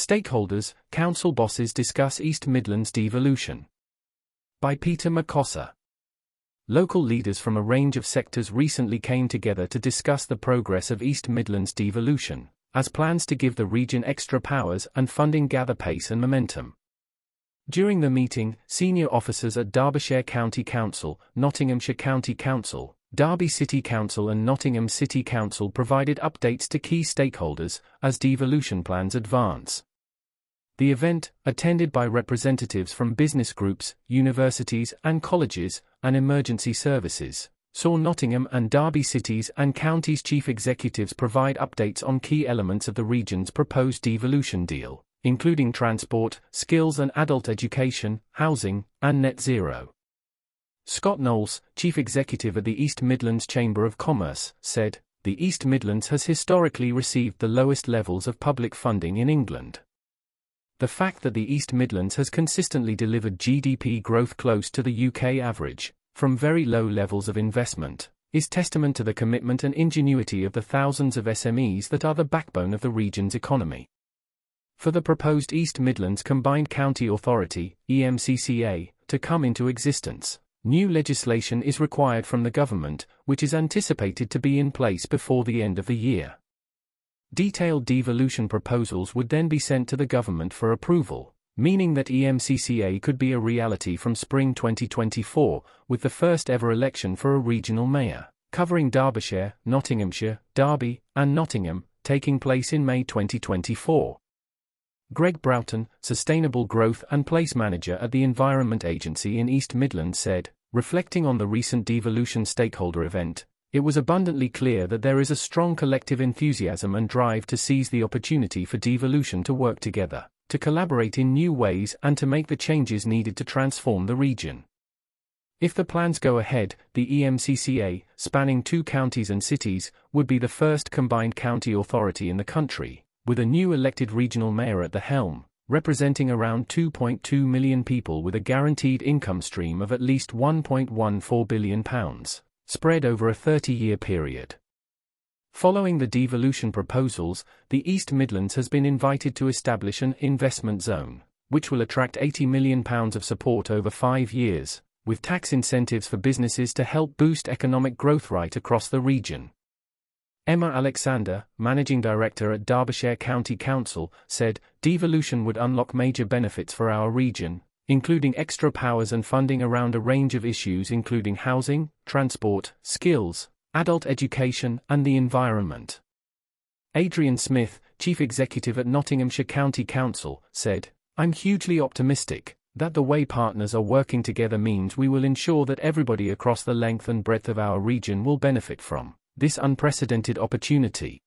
Stakeholders, Council Bosses Discuss East Midlands Devolution. By Peter McCosser. Local leaders from a range of sectors recently came together to discuss the progress of East Midlands devolution, as plans to give the region extra powers and funding gather pace and momentum. During the meeting, senior officers at Derbyshire County Council, Nottinghamshire County Council, Derby City Council and Nottingham City Council provided updates to key stakeholders as devolution plans advance. The event, attended by representatives from business groups, universities and colleges, and emergency services, saw Nottingham and Derby cities and counties chief executives provide updates on key elements of the region's proposed devolution deal, including transport, skills and adult education, housing, and net zero. Scott Knowles, chief executive at the East Midlands Chamber of Commerce, said, The East Midlands has historically received the lowest levels of public funding in England. The fact that the East Midlands has consistently delivered GDP growth close to the UK average, from very low levels of investment, is testament to the commitment and ingenuity of the thousands of SMEs that are the backbone of the region's economy. For the proposed East Midlands Combined County Authority, EMCCA, to come into existence, New legislation is required from the government, which is anticipated to be in place before the end of the year. Detailed devolution proposals would then be sent to the government for approval, meaning that EMCCA could be a reality from spring 2024, with the first ever election for a regional mayor, covering Derbyshire, Nottinghamshire, Derby, and Nottingham, taking place in May 2024. Greg Broughton, Sustainable Growth and Place Manager at the Environment Agency in East Midlands said, reflecting on the recent devolution stakeholder event, it was abundantly clear that there is a strong collective enthusiasm and drive to seize the opportunity for devolution to work together, to collaborate in new ways and to make the changes needed to transform the region. If the plans go ahead, the EMCCA, spanning two counties and cities, would be the first combined county authority in the country, with a new elected regional mayor at the helm, representing around 2.2 million people with a guaranteed income stream of at least £1.14 billion, spread over a 30 year period. Following the devolution proposals, the East Midlands has been invited to establish an investment zone, which will attract £80 million of support over five years, with tax incentives for businesses to help boost economic growth right across the region. Emma Alexander, Managing Director at Derbyshire County Council, said, Devolution would unlock major benefits for our region, including extra powers and funding around a range of issues including housing, transport, skills, adult education, and the environment. Adrian Smith, Chief Executive at Nottinghamshire County Council, said, I'm hugely optimistic that the way partners are working together means we will ensure that everybody across the length and breadth of our region will benefit from this unprecedented opportunity.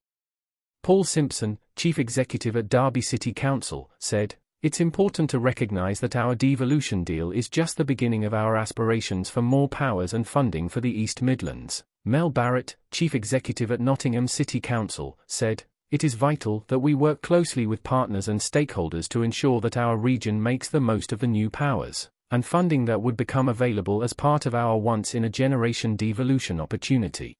Paul Simpson, Chief Executive at Derby City Council, said, It's important to recognize that our devolution deal is just the beginning of our aspirations for more powers and funding for the East Midlands. Mel Barrett, Chief Executive at Nottingham City Council, said, It is vital that we work closely with partners and stakeholders to ensure that our region makes the most of the new powers and funding that would become available as part of our once in a generation devolution opportunity.